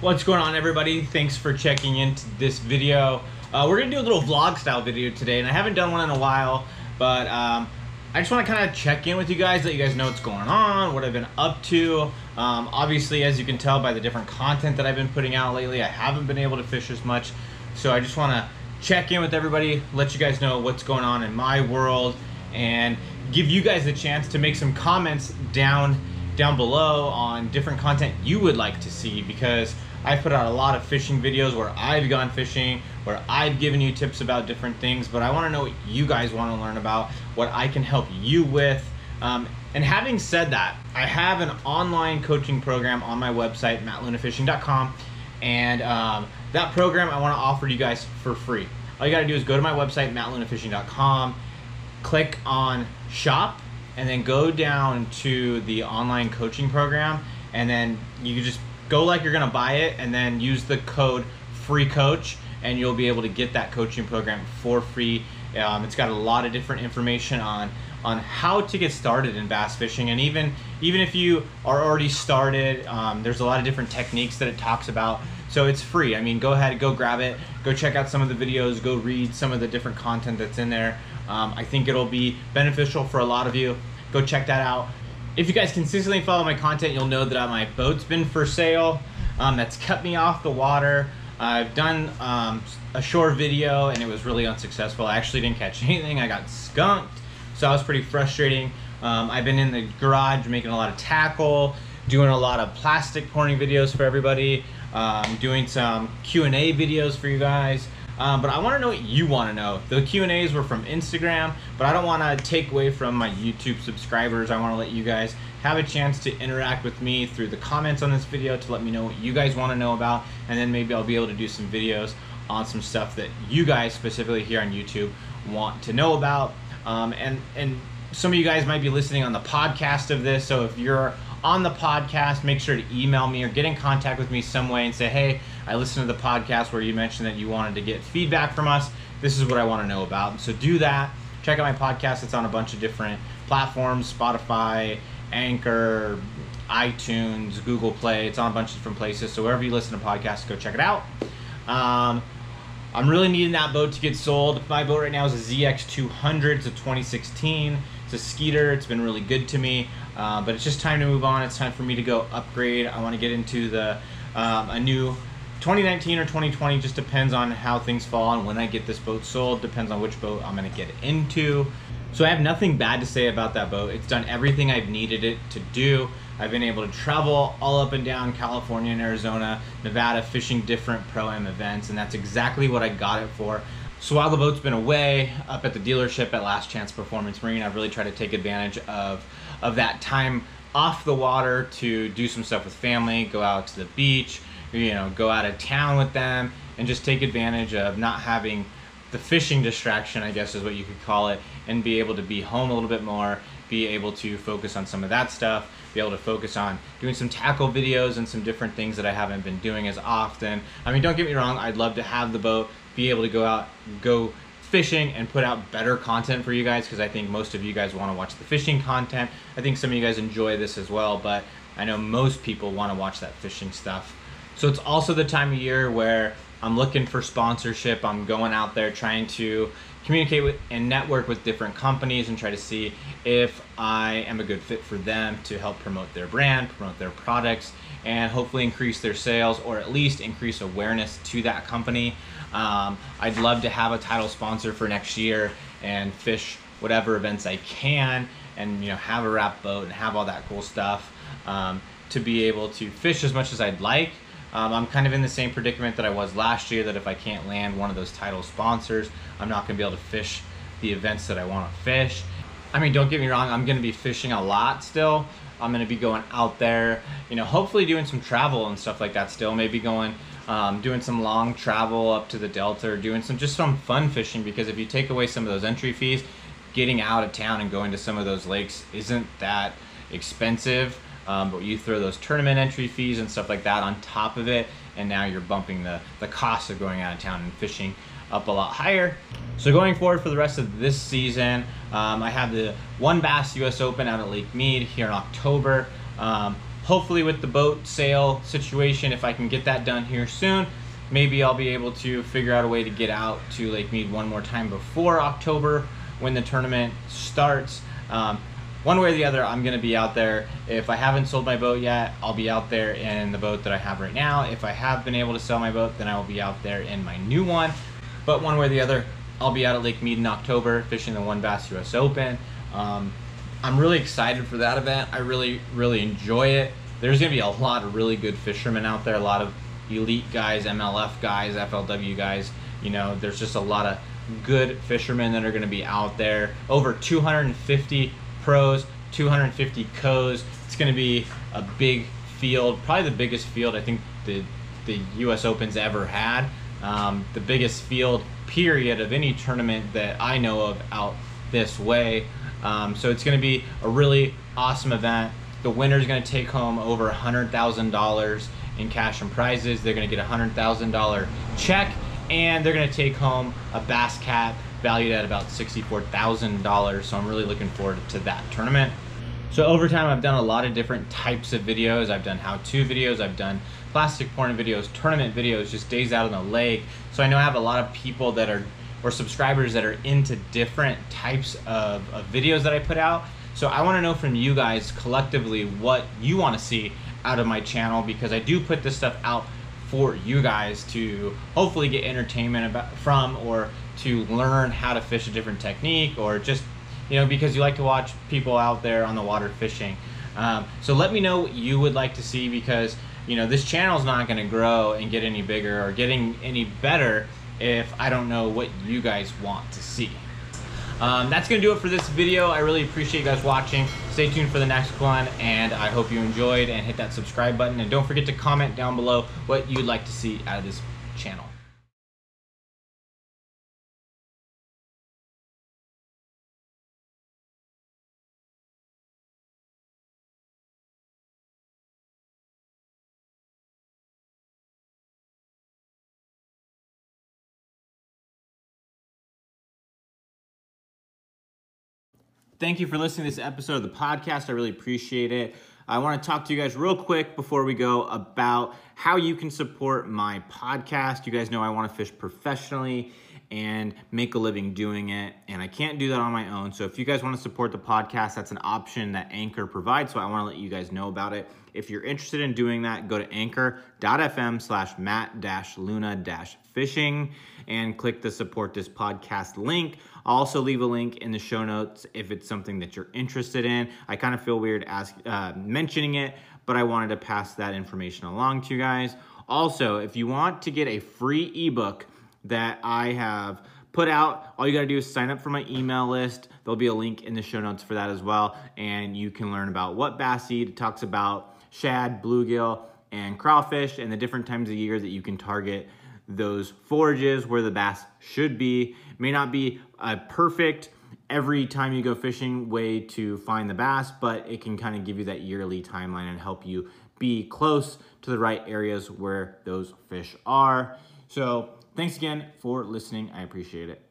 What's going on everybody? Thanks for checking into this video. Uh, we're gonna do a little vlog style video today and I haven't done one in a while, but um, I just wanna kinda check in with you guys, let you guys know what's going on, what I've been up to. Um, obviously, as you can tell by the different content that I've been putting out lately, I haven't been able to fish as much. So I just wanna check in with everybody, let you guys know what's going on in my world, and give you guys a chance to make some comments down down below on different content you would like to see because I've put out a lot of fishing videos where I've gone fishing, where I've given you tips about different things, but I want to know what you guys want to learn about, what I can help you with. Um, and having said that, I have an online coaching program on my website, mattlunafishing.com, and um, that program I want to offer you guys for free. All you got to do is go to my website, mattlunafishing.com, click on shop, and then go down to the online coaching program, and then you can just go like you're gonna buy it and then use the code free coach and you'll be able to get that coaching program for free. Um, it's got a lot of different information on on how to get started in bass fishing. And even even if you are already started um, there's a lot of different techniques that it talks about. So it's free. I mean go ahead go grab it. Go check out some of the videos. Go read some of the different content that's in there. Um, i think it'll be beneficial for a lot of you. Go check that out if you guys consistently follow my content, you'll know that my boat's been for sale. Um, that's kept me off the water. I've done um, a short video and it was really unsuccessful. I actually didn't catch anything. I got skunked, so that was pretty frustrating. Um, I've been in the garage making a lot of tackle, doing a lot of plastic pouring videos for everybody, um, doing some Q&A videos for you guys. Um, but I want to know what you want to know. The Q&As were from Instagram, but I don't want to take away from my YouTube subscribers. I want to let you guys have a chance to interact with me through the comments on this video to let me know what you guys want to know about, and then maybe I'll be able to do some videos on some stuff that you guys specifically here on YouTube want to know about. Um, and and some of you guys might be listening on the podcast of this, so if you're on the podcast, make sure to email me or get in contact with me some way and say, hey, I listened to the podcast where you mentioned that you wanted to get feedback from us. This is what I want to know about. So do that. Check out my podcast. It's on a bunch of different platforms Spotify, Anchor, iTunes, Google Play. It's on a bunch of different places. So wherever you listen to podcasts, go check it out. Um, I'm really needing that boat to get sold. My boat right now is a ZX200. It's a 2016. It's a Skeeter. It's been really good to me. Uh, but it's just time to move on. It's time for me to go upgrade. I want to get into the um, a new 2019 or 2020. Just depends on how things fall and when I get this boat sold. Depends on which boat I'm going to get into. So I have nothing bad to say about that boat. It's done everything I've needed it to do. I've been able to travel all up and down California and Arizona, Nevada, fishing different pro-am events, and that's exactly what I got it for. So while the boat's been away up at the dealership at Last Chance Performance Marine, I've really tried to take advantage of of that time off the water to do some stuff with family, go out to the beach, you know, go out of town with them, and just take advantage of not having the fishing distraction, I guess is what you could call it, and be able to be home a little bit more, be able to focus on some of that stuff, be able to focus on doing some tackle videos and some different things that I haven't been doing as often. I mean, don't get me wrong, I'd love to have the boat, be able to go out, go fishing and put out better content for you guys because I think most of you guys want to watch the fishing content. I think some of you guys enjoy this as well, but I know most people want to watch that fishing stuff. So it's also the time of year where I'm looking for sponsorship. I'm going out there trying to communicate with and network with different companies and try to see if I am a good fit for them to help promote their brand, promote their products, and hopefully increase their sales or at least increase awareness to that company. Um, I'd love to have a title sponsor for next year and fish whatever events I can and you know have a wrap boat and have all that cool stuff um, to be able to fish as much as I'd like. Um, I'm kind of in the same predicament that I was last year that if I can't land one of those title sponsors, I'm not going to be able to fish the events that I want to fish. I mean, don't get me wrong, I'm going to be fishing a lot still. I'm going to be going out there, you know, hopefully doing some travel and stuff like that still, maybe going um, doing some long travel up to the Delta or doing some just some fun fishing because if you take away some of those entry fees, getting out of town and going to some of those lakes isn't that expensive. Um, but you throw those tournament entry fees and stuff like that on top of it, and now you're bumping the, the cost of going out of town and fishing up a lot higher. So going forward for the rest of this season, um, I have the WON Bass US Open out at Lake Mead here in October. Um, hopefully with the boat sale situation, if I can get that done here soon, maybe I'll be able to figure out a way to get out to Lake Mead one more time before October when the tournament starts. Um, one way or the other, I'm going to be out there. If I haven't sold my boat yet, I'll be out there in the boat that I have right now. If I have been able to sell my boat, then I will be out there in my new one. But one way or the other, I'll be out at Lake Mead in October fishing the WON Bass US Open. Um, I'm really excited for that event. I really, really enjoy it. There's going to be a lot of really good fishermen out there, a lot of elite guys, MLF guys, FLW guys. You know, there's just a lot of good fishermen that are going to be out there. Over 250 pros, 250 co's. It's going to be a big field, probably the biggest field I think the the U.S. Open's ever had. Um, the biggest field period of any tournament that I know of out this way. Um, so it's going to be a really awesome event. The winner is going to take home over $100,000 in cash and prizes. They're going to get a $100,000 check and they're going to take home a Bass Cat valued at about $64,000. So I'm really looking forward to that tournament. So over time, I've done a lot of different types of videos. I've done how-to videos, I've done plastic pouring videos, tournament videos, just days out on the lake. So I know I have a lot of people that are, or subscribers that are into different types of, of videos that I put out. So I wanna know from you guys collectively what you wanna see out of my channel because I do put this stuff out for you guys to hopefully get entertainment about, from or to learn how to fish a different technique or just you know because you like to watch people out there on the water fishing. Um, so let me know what you would like to see because you know this channel is not going to grow and get any bigger or getting any better if I don't know what you guys want to see um, that's gonna do it for this video. I really appreciate you guys watching. Stay tuned for the next one, and I hope you enjoyed and hit that subscribe button. And don't forget to comment down below what you'd like to see out of this channel. Thank you for listening to this episode of the podcast. I really appreciate it. I want to talk to you guys real quick before we go about how you can support my podcast. You guys know I want to fish professionally and make a living doing it, and I can't do that on my own. So if you guys want to support the podcast, that's an option that Anchor provides. So I want to let you guys know about it. If you're interested in doing that, go to anchor.fm slash matt luna fishing and click the support this podcast link. I'll also leave a link in the show notes if it's something that you're interested in. I kind of feel weird ask, uh, mentioning it, but I wanted to pass that information along to you guys. Also, if you want to get a free ebook that I have put out, all you got to do is sign up for my email list. There'll be a link in the show notes for that as well. And you can learn about what bass eat. Talks about shad, bluegill, and crawfish and the different times of year that you can target those forages where the bass should be. may not be a perfect every time you go fishing way to find the bass, but it can kind of give you that yearly timeline and help you be close to the right areas where those fish are. So thanks again for listening. I appreciate it.